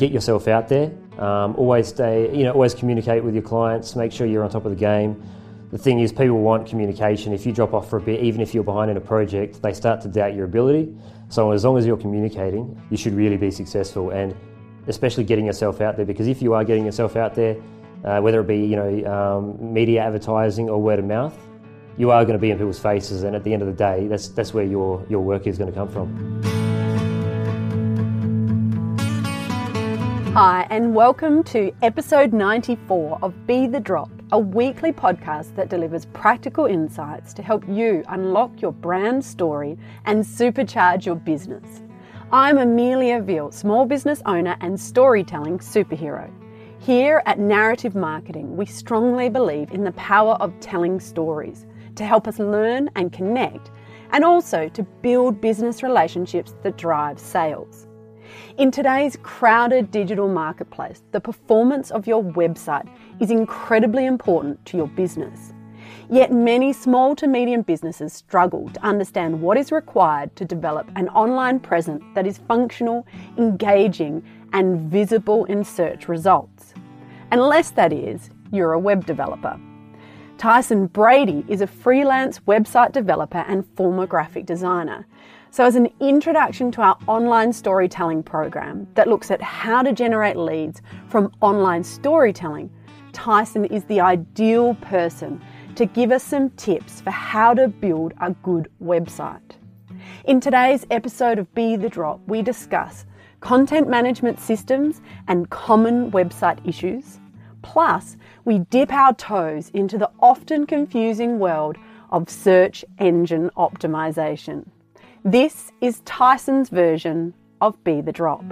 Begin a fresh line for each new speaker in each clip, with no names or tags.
get yourself out there. Um, always stay, you know, always communicate with your clients. Make sure you're on top of the game. The thing is, people want communication. If you drop off for a bit, even if you're behind in a project, they start to doubt your ability. So as long as you're communicating, you should really be successful, and especially getting yourself out there. Because if you are getting yourself out there, uh, whether it be you know um, media advertising or word of mouth, you are going to be in people's faces, and at the end of the day, that's that's where your your work is going to come from.
Hi, and welcome to episode 94 of Be the Drop, a weekly podcast that delivers practical insights to help you unlock your brand story and supercharge your business. I'm Amelia Veal, small business owner and storytelling superhero. Here at Narrative Marketing, we strongly believe in the power of telling stories to help us learn and connect, and also to build business relationships that drive sales. In today's crowded digital marketplace, the performance of your website is incredibly important to your business. Yet many small to medium businesses struggle to understand what is required to develop an online presence that is functional, engaging, and visible in search results. Unless that is, you're a web developer. Tyson Brady is a freelance website developer and former graphic designer. So, as an introduction to our online storytelling program that looks at how to generate leads from online storytelling, Tyson is the ideal person to give us some tips for how to build a good website. In today's episode of Be the Drop, we discuss content management systems and common website issues. Plus, we dip our toes into the often confusing world of search engine optimization. This is Tyson's version of Be the Drop.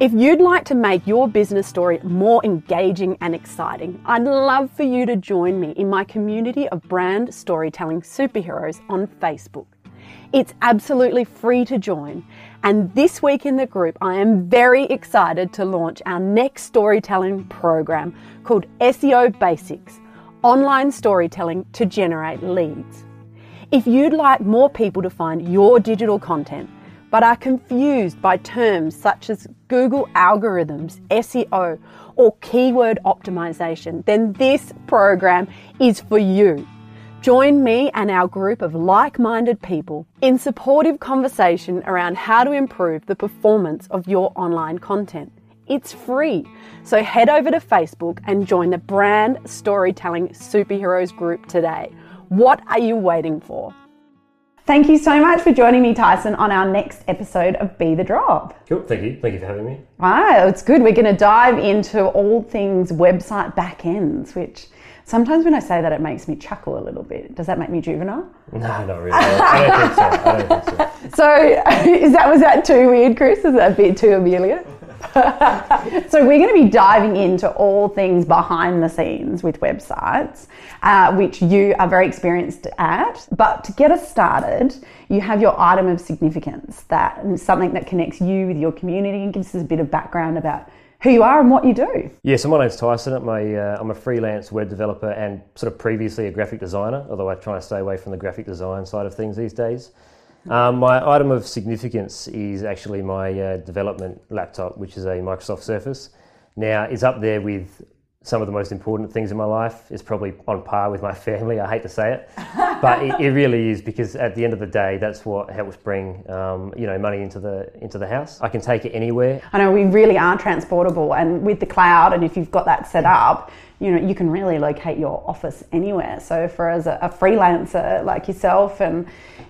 If you'd like to make your business story more engaging and exciting, I'd love for you to join me in my community of brand storytelling superheroes on Facebook. It's absolutely free to join, and this week in the group, I am very excited to launch our next storytelling program called SEO Basics online storytelling to generate leads. If you'd like more people to find your digital content, but are confused by terms such as Google algorithms, SEO, or keyword optimization, then this program is for you. Join me and our group of like minded people in supportive conversation around how to improve the performance of your online content. It's free. So head over to Facebook and join the Brand Storytelling Superheroes group today. What are you waiting for? Thank you so much for joining me, Tyson, on our next episode of Be the Drop.
Cool, thank you. Thank you for having me.
Wow, it's good. We're going to dive into all things website backends, which sometimes when I say that, it makes me chuckle a little bit. Does that make me juvenile?
No, not really. I don't think so. I don't think so.
So, is that was that too weird, Chris? Is that a bit too Amelia? so we're going to be diving into all things behind the scenes with websites, uh, which you are very experienced at. But to get us started, you have your item of significance, that something that connects you with your community and gives us a bit of background about who you are and what you do.
Yeah, so my name's Tyson. I'm a, uh, I'm a freelance web developer and sort of previously a graphic designer, although I try to stay away from the graphic design side of things these days. Um, my item of significance is actually my uh, development laptop, which is a Microsoft Surface. Now, it's up there with some of the most important things in my life. is probably on par with my family. I hate to say it, but it, it, really is because at the end of the day, that's what helps bring um, you know money into the into the house. I can take it anywhere.
I know we really are transportable, and with the cloud, and if you've got that set up, you know you can really locate your office anywhere. So for as a, a freelancer like yourself, and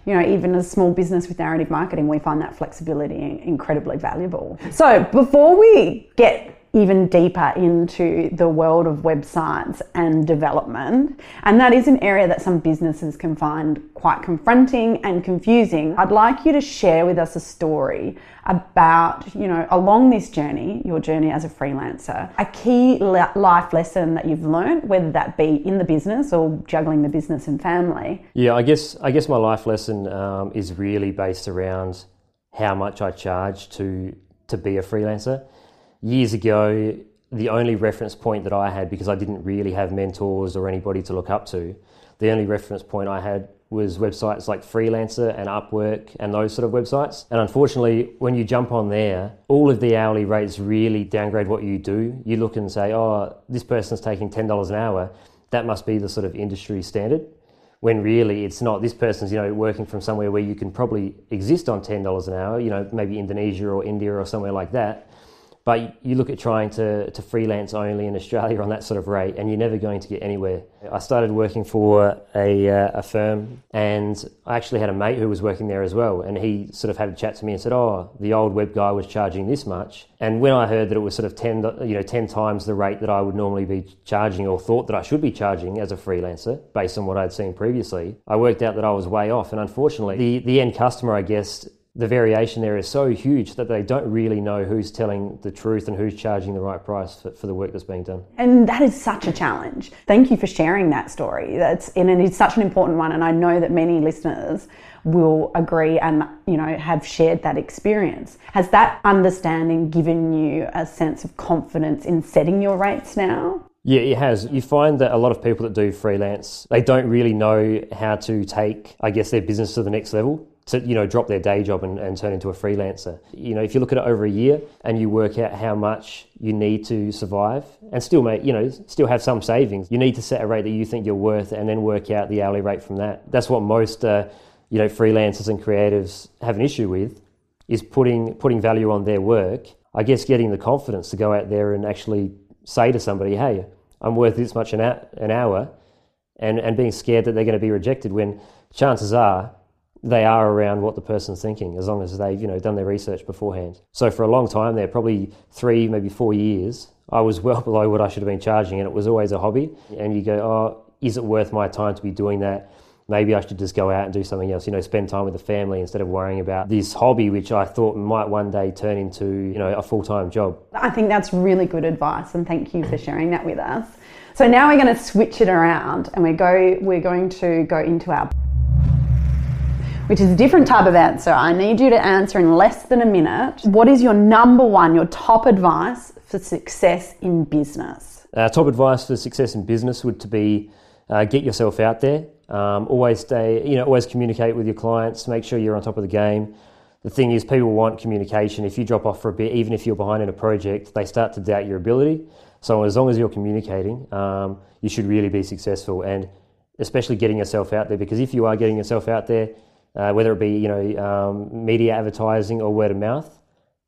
you know, even as a small business with narrative marketing, we find that flexibility incredibly valuable. So before we get even deeper into the world of websites and development. And that is an area that some businesses can find quite confronting and confusing. I'd like you to share with us a story about, you know, along this journey, your journey as a freelancer, a key life lesson that you've learned, whether that be in the business or juggling the business and family.
Yeah, I guess I guess my life lesson um, is really based around how much I charge to to be a freelancer years ago, the only reference point that I had, because I didn't really have mentors or anybody to look up to, the only reference point I had was websites like Freelancer and Upwork and those sort of websites. And unfortunately, when you jump on there, all of the hourly rates really downgrade what you do. You look and say, oh, this person's taking $10 an hour. That must be the sort of industry standard. When really it's not. This person's, you know, working from somewhere where you can probably exist on $10 an hour, you know, maybe Indonesia or India or somewhere like that but you look at trying to, to freelance only in Australia on that sort of rate, and you're never going to get anywhere. I started working for a, uh, a firm, and I actually had a mate who was working there as well, and he sort of had a chat to me and said, "Oh, the old web guy was charging this much." And when I heard that it was sort of ten, you know, ten times the rate that I would normally be charging, or thought that I should be charging as a freelancer, based on what I'd seen previously, I worked out that I was way off. And unfortunately, the the end customer, I guess, the variation there is so huge that they don't really know who's telling the truth and who's charging the right price for, for, the work that's being done.
And that is such a challenge. Thank you for sharing that story. That's and it's such an important one, and I know that many listeners will agree and you know have shared that experience. Has that understanding given you a sense of confidence in setting your rates now?
Yeah, it has. You find that a lot of people that do freelance, they don't really know how to take, I guess, their business to the next level to you know drop their day job and, and turn into a freelancer. You know, if you look at it over a year and you work out how much you need to survive and still make you know still have some savings, you need to set a rate that you think you're worth and then work out the hourly rate from that. That's what most uh, you know freelancers and creatives have an issue with is putting putting value on their work. I guess getting the confidence to go out there and actually say to somebody, "Hey, I'm worth this much an, an hour," and and being scared that they're going to be rejected when chances are they are around what the person's thinking as long as they've you know done their research beforehand. So for a long time there, probably three maybe four years, I was well below what I should have been charging, and it was always a hobby. And you go, oh, is it worth my time to be doing that? Maybe I should just go out and do something else. You know, spend time with the family instead of worrying about this hobby, which I thought might one day turn into you know a full time job.
I think that's really good advice, and thank you for sharing that with us. So now we're going to switch it around, and we go. We're going to go into our which is a different type of answer. I need you to answer in less than a minute. What is your number one, your top advice for success in business?
Uh, top advice for success in business would to be uh, get yourself out there. Um, always stay, you know, always communicate with your clients. Make sure you're on top of the game. The thing is, people want communication. If you drop off for a bit, even if you're behind in a project, they start to doubt your ability. So as long as you're communicating, um, you should really be successful, and especially getting yourself out there. Because if you are getting yourself out there, uh, whether it be you know um, media advertising or word of mouth,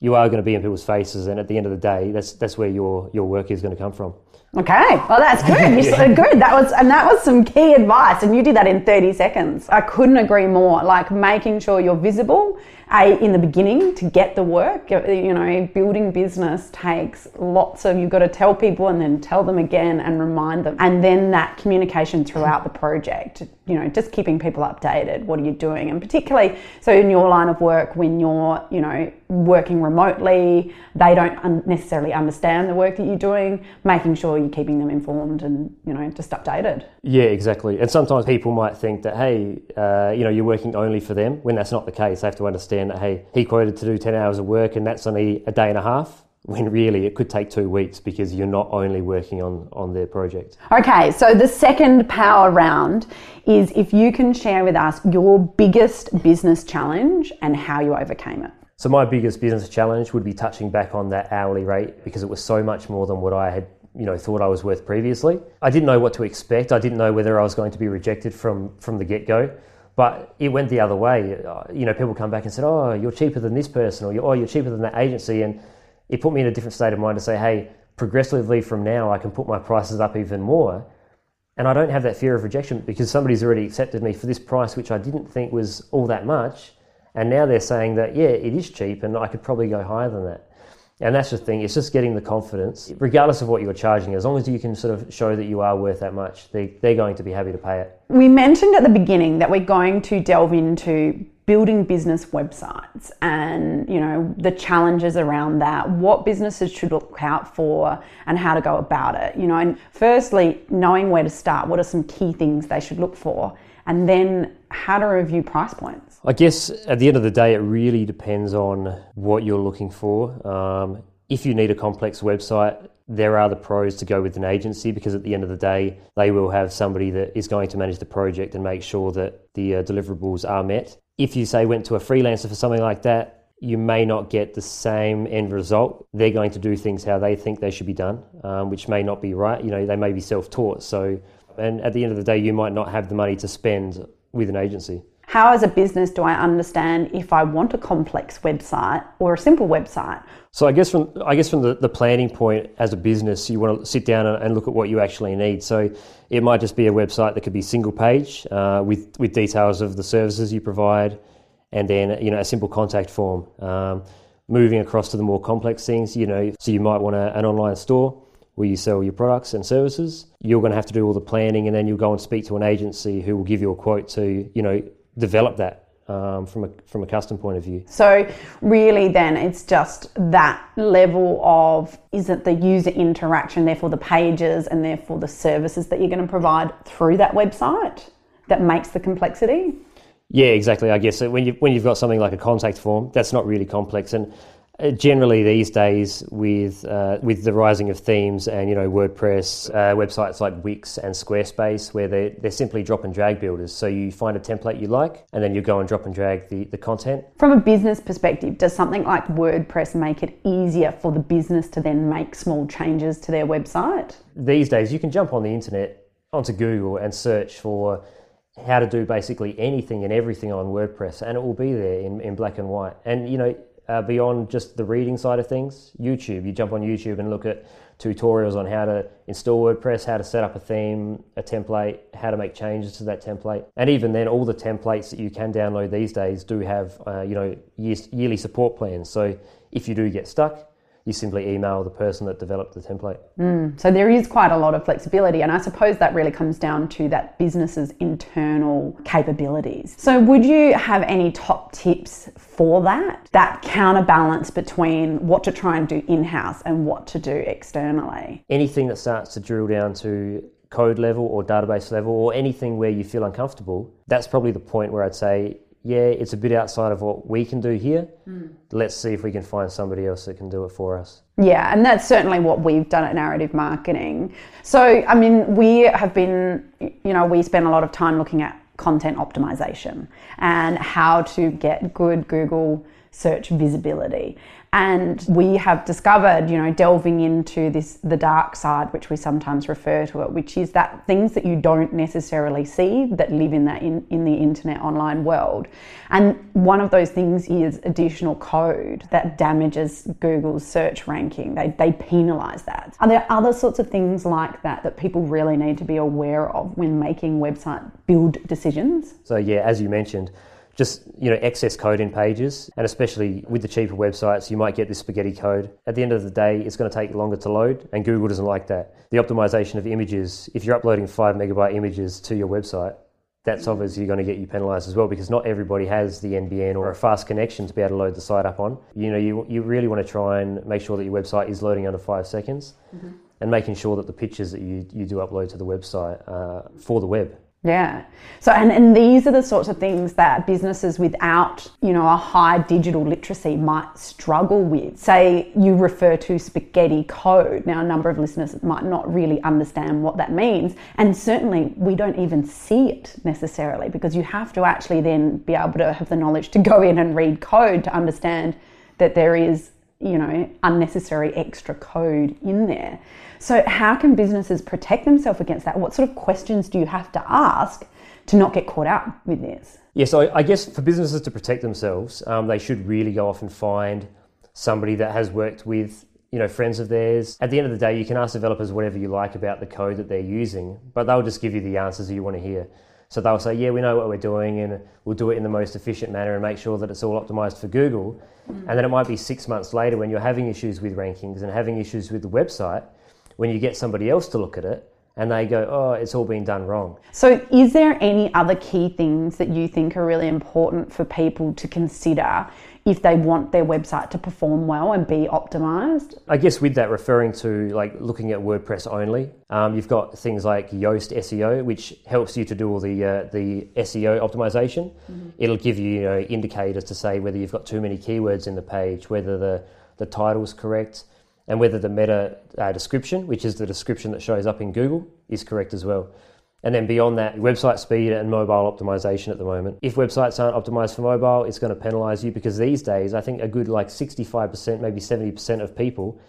you are going to be in people's faces, and at the end of the day, that's that's where your your work is going to come from.
Okay, well that's good. yeah. Good. That was and that was some key advice, and you did that in thirty seconds. I couldn't agree more. Like making sure you're visible a in the beginning to get the work you know building business takes lots of you've got to tell people and then tell them again and remind them and then that communication throughout the project you know just keeping people updated what are you doing and particularly so in your line of work when you're you know working remotely they don't necessarily understand the work that you're doing making sure you're keeping them informed and you know just updated
yeah exactly and sometimes people might think that hey uh, you know you're working only for them when that's not the case they have to understand understand that, hey, he quoted to do 10 hours of work and that's only a day and a half, when really it could take two weeks because you're not only working on, on their project.
Okay, so the second power round is if you can share with us your biggest business challenge and how you overcame it.
So, my biggest business challenge would be touching back on that hourly rate because it was so much more than what I had you know thought I was worth previously. I didn't know what to expect. I didn't know whether I was going to be rejected from from the get go. But it went the other way. Uh, you know, people come back and said, "Oh, you're cheaper than this person," or "Oh, you're cheaper than that agency," and it put me in a different state of mind to say, "Hey, progressively from now, I can put my prices up even more." And I don't have that fear of rejection because somebody's already accepted me for this price, which I didn't think was all that much. And now they're saying that, yeah, it is cheap and I could probably go higher than that. And that's the thing, it's just getting the confidence, regardless of what you're charging, as long as you can sort of show that you are worth that much, they, they're going to be happy to pay it.
We mentioned at the beginning that we're going to delve into building business websites and you know the challenges around that what businesses should look out for and how to go about it you know and firstly knowing where to start what are some key things they should look for and then how to review price points?
I guess at the end of the day, it really depends on what you're looking for. Um, if you need a complex website, there are the pros to go with an agency because at the end of the day, they will have somebody that is going to manage the project and make sure that the uh, deliverables are met. If you say went to a freelancer for something like that, you may not get the same end result. They're going to do things how they think they should be done, um, which may not be right. You know, they may be self-taught. So, and at the end of the day, you might not have the money to spend with an agency.
How, as a business, do I understand if I want a complex website or a simple website?
So I guess from I guess from the, the planning point as a business, you want to sit down and, look at what you actually need. So it might just be a website that could be single page uh, with with details of the services you provide, and then you know a simple contact form. Um, moving across to the more complex things, you know, so you might want a, an online store where you sell your products and services. You're going to have to do all the planning, and then you'll go and speak to an agency who will give you a quote to you know develop that um, from a from a custom point of view.
So really, then it's just that level of is it the user interaction, therefore the pages, and therefore the services that you're going to provide through that website that makes the complexity.
Yeah, exactly. I guess when you when you've got something like a contact form, that's not really complex, and generally these days with uh, with the rising of themes and you know WordPress uh, websites like Wix and Squarespace where they they're simply drop and drag builders. So you find a template you like and then you go and drop and drag the, the content.
From a business perspective does something like WordPress make it easier for the business to then make small changes to their website?
These days you can jump on the internet onto Google and search for how to do basically anything and everything on WordPress and it will be there in, in black and white. And you know uh, beyond just the reading side of things, YouTube. You jump on YouTube and look at tutorials on how to install WordPress, how to set up a theme, a template, how to make changes to that template. And even then, all the templates that you can download these days do have, uh, you know, yearly support plans. So if you do get stuck, you simply email the person that developed the template.
Mm, so there is quite a lot of flexibility, and I suppose that really comes down to that business's internal capabilities. So, would you have any top tips for that? That counterbalance between what to try and do in house and what to do externally?
Anything that starts to drill down to code level or database level or anything where you feel uncomfortable, that's probably the point where I'd say yeah, it's a bit outside of what we can do here. Mm. Let's see if we can find somebody else that can do it for us.
Yeah, and that's certainly what we've done at Narrative Marketing. So, I mean, we have been, you know, we spend a lot of time looking at content optimization and how to get good Google search visibility. And we have discovered, you know, delving into this the dark side, which we sometimes refer to it, which is that things that you don't necessarily see that live in that in, in the internet online world. And one of those things is additional code that damages Google's search ranking. They they penalize that. Are there other sorts of things like that that people really need to be aware of when making website build decisions?
So yeah, as you mentioned just you know excess code in pages and especially with the cheaper websites you might get this spaghetti code at the end of the day it's going to take longer to load and google doesn't like that the optimization of images if you're uploading 5 megabyte images to your website that's obviously going to get you penalized as well because not everybody has the NBN or a fast connection to be able to load the site up on. You know, you, you really want to try and make sure that your website is loading under five seconds mm-hmm. and making sure that the pictures that you, you do upload to the website uh, for the web
yeah. So, and, and these are the sorts of things that businesses without, you know, a high digital literacy might struggle with. Say you refer to spaghetti code. Now, a number of listeners might not really understand what that means. And certainly we don't even see it necessarily because you have to actually then be able to have the knowledge to go in and read code to understand that there is, you know, unnecessary extra code in there. So, how can businesses protect themselves against that? What sort of questions do you have to ask to not get caught out with this?
Yeah, so I guess for businesses to protect themselves, um, they should really go off and find somebody that has worked with you know friends of theirs at the end of the day you can ask developers whatever you like about the code that they're using but they'll just give you the answers that you want to hear so they'll say yeah we know what we're doing and we'll do it in the most efficient manner and make sure that it's all optimized for google mm. and then it might be six months later when you're having issues with rankings and having issues with the website when you get somebody else to look at it and they go, oh, it's all been done wrong.
So, is there any other key things that you think are really important for people to consider if they want their website to perform well and be optimized?
I guess with that, referring to like looking at WordPress only, um, you've got things like Yoast SEO, which helps you to do all the uh, the SEO optimization. Mm-hmm. It'll give you, you know, indicators to say whether you've got too many keywords in the page, whether the the title's correct and whether the meta uh, description, which is the description that shows up in Google, is correct as well. And then beyond that, website speed and mobile optimization at the moment. If websites aren't optimized for mobile, it's going to penalize you because these days, I think a good like 65%, maybe 70% of people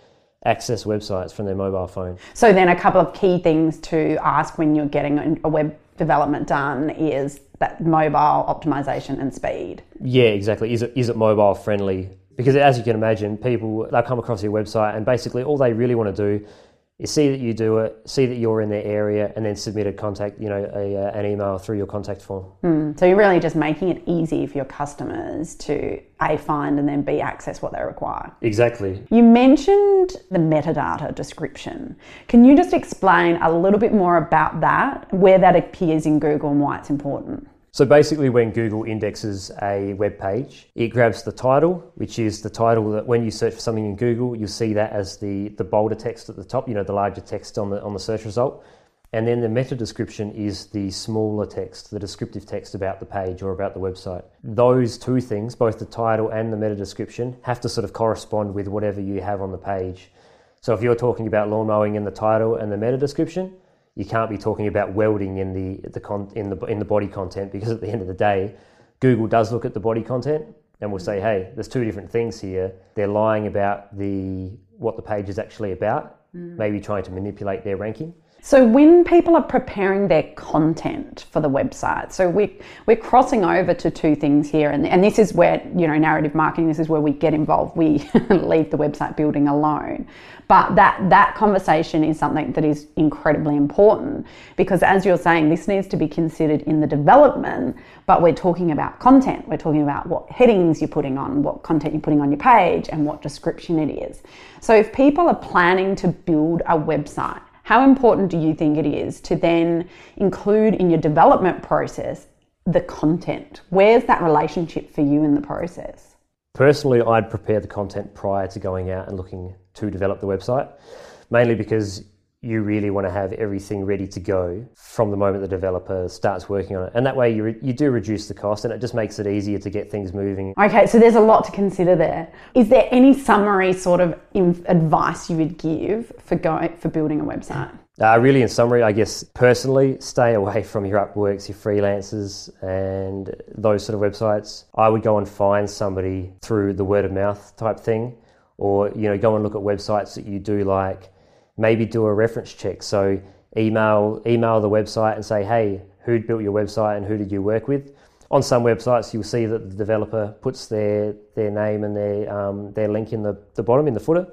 access websites from their mobile phone.
So then a couple of key things to ask when you're getting a web development done is that mobile optimization and speed.
Yeah, exactly. Is it is it mobile friendly? Because as you can imagine, people they'll come across your website and basically all they really want to do is see that you do it, see that you're in their area, and then submit a contact, you know, a, uh, an email through your contact form.
Mm. So you're really just making it easy for your customers to a find and then b access what they require.
Exactly.
You mentioned the metadata description. Can you just explain a little bit more about that, where that appears in Google, and why it's important?
So basically, when Google indexes a web page, it grabs the title, which is the title that when you search for something in Google, you'll see that as the, the bolder text at the top, you know, the larger text on the, on the search result. And then the meta description is the smaller text, the descriptive text about the page or about the website. Those two things, both the title and the meta description, have to sort of correspond with whatever you have on the page. So if you're talking about lawn mowing in the title and the meta description, you can't be talking about welding in the, the con- in the in the body content because at the end of the day, Google does look at the body content and will say, hey, there's two different things here. They're lying about the what the page is actually about, mm. maybe trying to manipulate their ranking.
So when people are preparing their content for the website, so we we're crossing over to two things here, and and this is where you know narrative marketing. This is where we get involved. We leave the website building alone, but that that conversation is something that is incredibly important because, as you're saying, this needs to be considered in the development. But we're talking about content. We're talking about what headings you're putting on, what content you're putting on your page, and what description it is. So if people are planning to build a website how important do you think it is to then include in your development process the content? Where's that relationship for you in the process?
Personally, I'd prepare the content prior to going out and looking to develop the website, mainly because you really want to have everything ready to go from the moment the developer starts working on it. And that way you, re- you do reduce the cost and it just makes it easier to get things moving.
Okay, so there's a lot to consider there. Is there any summary sort of advice you would give for going for building a website?
Uh, really, in summary, I guess personally, stay away from your Upworks, your freelancers, and those sort of websites. I would go and find somebody through the word of mouth type thing, or you know, go and look at websites that you do like maybe do a reference check. So email email the website and say, hey, who built your website and who did you work with? On some websites, you'll see that the developer puts their their name and their um, their link in the, the bottom in the footer.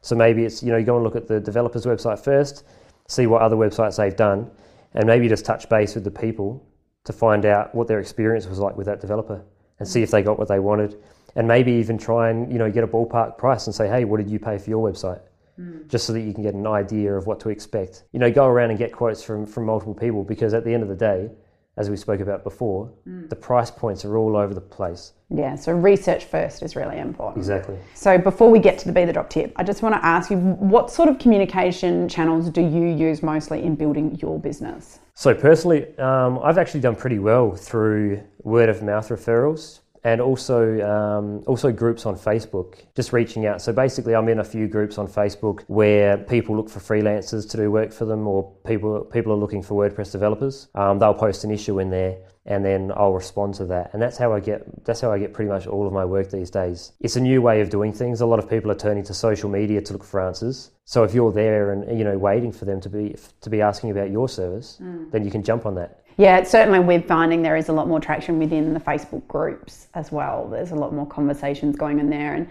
So maybe it's you know you go and look at the developer's website first, see what other websites they've done, and maybe just touch base with the people to find out what their experience was like with that developer and see if they got what they wanted, and maybe even try and you know get a ballpark price and say, hey, what did you pay for your website? Mm. just so that you can get an idea of what to expect. You know, go around and get quotes from, from multiple people because at the end of the day, as we spoke about before, mm. the price points are all over the place.
Yeah, so research first is really important.
Exactly.
So before we get to the Be the Drop tip, I just want to ask you what sort of communication channels do you use mostly in building your business?
So personally, um, I've actually done pretty well through word of mouth referrals and also um, also groups on Facebook, just reaching out. So basically, I'm in a few groups on Facebook where people look for freelancers to do work for them, or people people are looking for WordPress developers. Um, they'll post an issue in there, and then I'll respond to that. And that's how I get that's how I get pretty much all of my work these days. It's a new way of doing things. A lot of people are turning to social media to look for answers. So if you're there and you know waiting for them to be to be asking about your service, mm. then you can jump on that.
Yeah, certainly we're finding there is a lot more traction within the Facebook groups as well. There's a lot more conversations going on there. And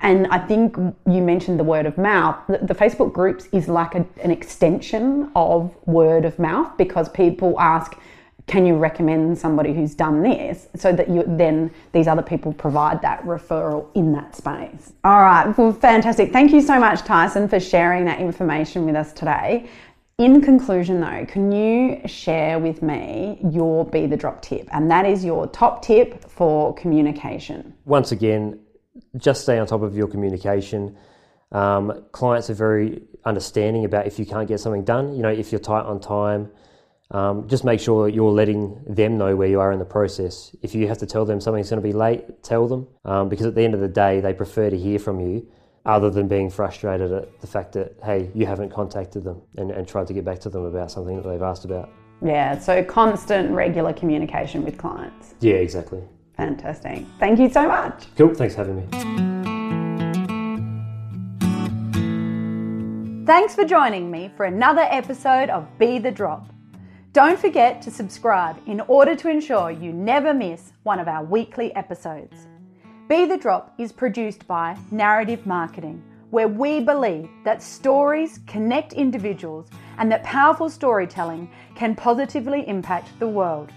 and I think you mentioned the word of mouth. The, Facebook groups is like a, an extension of word of mouth because people ask, can you recommend somebody who's done this so that you then these other people provide that referral in that space all right well fantastic thank you so much tyson for sharing that information with us today in conclusion, though, can you share with me your Be the Drop tip? And that is your top tip for communication.
Once again, just stay on top of your communication. Um, clients are very understanding about if you can't get something done. You know, if you're tight on time, um, just make sure that you're letting them know where you are in the process. If you have to tell them something's going to be late, tell them um, because at the end of the day, they prefer to hear from you other than being frustrated at the fact that, hey, you haven't contacted them and, and tried to get back to them about something that they've asked about.
Yeah, so constant, regular communication with clients.
Yeah, exactly.
Fantastic. Thank you so much.
Cool. Thanks for having me.
Thanks for joining me for another episode of Be the Drop. Don't forget to subscribe in order to ensure you never miss one of our weekly episodes. Be the Drop is produced by Narrative Marketing, where we believe that stories connect individuals and that powerful storytelling can positively impact the world.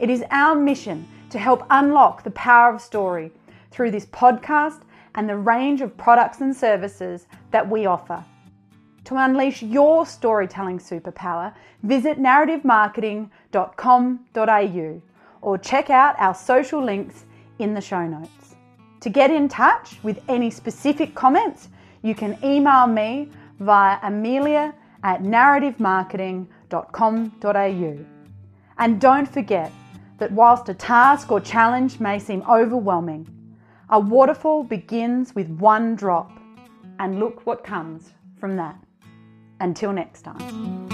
It is our mission to help unlock the power of story through this podcast and the range of products and services that we offer. To unleash your storytelling superpower, visit narrativemarketing.com.au or check out our social links in the show notes. To get in touch with any specific comments, you can email me via amelia at narrativemarketing.com.au. And don't forget that whilst a task or challenge may seem overwhelming, a waterfall begins with one drop, and look what comes from that. Until next time.